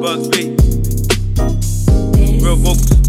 Bugsby. Real vocals.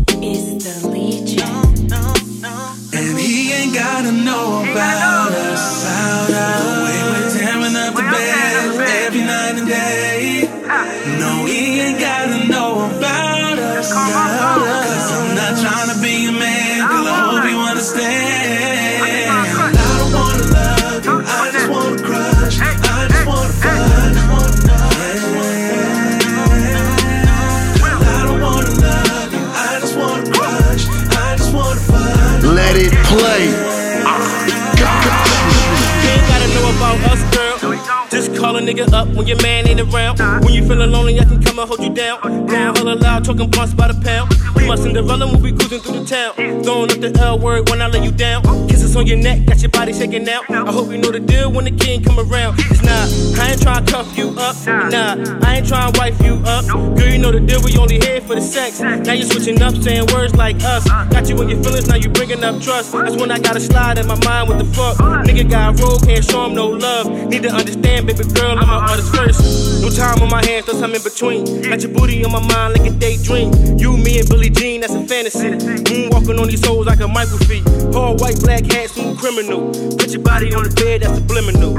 Call a nigga up when your man ain't around. When you feeling lonely, I can come and hold you down. Blowing hella loud, talking blunts by the pound. We my Cinderella when we cruising through the town. Throwing up the L word when I lay you down. Kisses on your neck, got your body shaking out. I hope you know the deal when the king come around. It's not, I ain't trying to cuff you up. Nah, I ain't trying to wife you up. Girl, you know the deal, we only here for the sex. Now you switching up, saying words like us. Got you in your feelings, now you bringing up trust. That's when I gotta slide in my mind, what the fuck? Nigga got a roll, can't show him no love. Need to understand, baby girl, I'm my artist first. No time on my hands, no time in between. Got your booty on my mind like a daydream. You, me, and Billie Jean, that's a fantasy. Moonwalking on these hoes like a Michael feet. White, black hat, smooth criminal. Put your body on the bed, that's subliminal.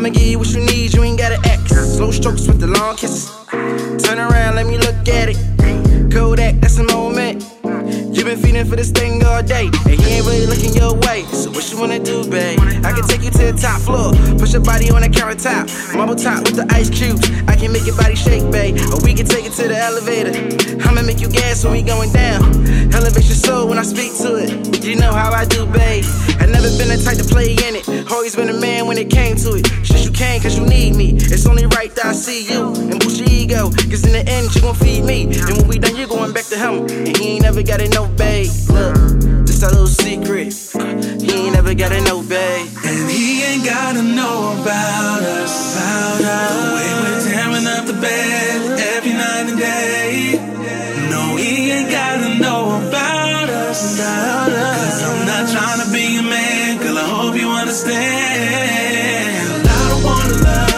I'ma give you what you need, you ain't got an X. Slow strokes with the long kisses. Turn around, let me look at it. Kodak, that's a moment. You been feeding for this thing all day, and he ain't really looking your way. So what you wanna do, babe? I can take you to the top floor, push your body on the countertop, marble top with the ice cubes. I can make your body shake, babe, or we can take it to the elevator. I'ma make you gas when we going down. Elevate your soul when I speak to it. You know how I do, babe. I never been the type to play in it. Always been a man when it came. Came cause you need me. It's only right that I see you and boost your ego. Cause in the end, you gon' feed me. And when we done, you're going back to him. And he ain't never gotta no babe. Look, this a little secret. He ain't never gotta no babe. And he ain't gotta know about us. About us. The way we're tearing up the bed every night and day. No, he ain't gotta know about us. About wanna love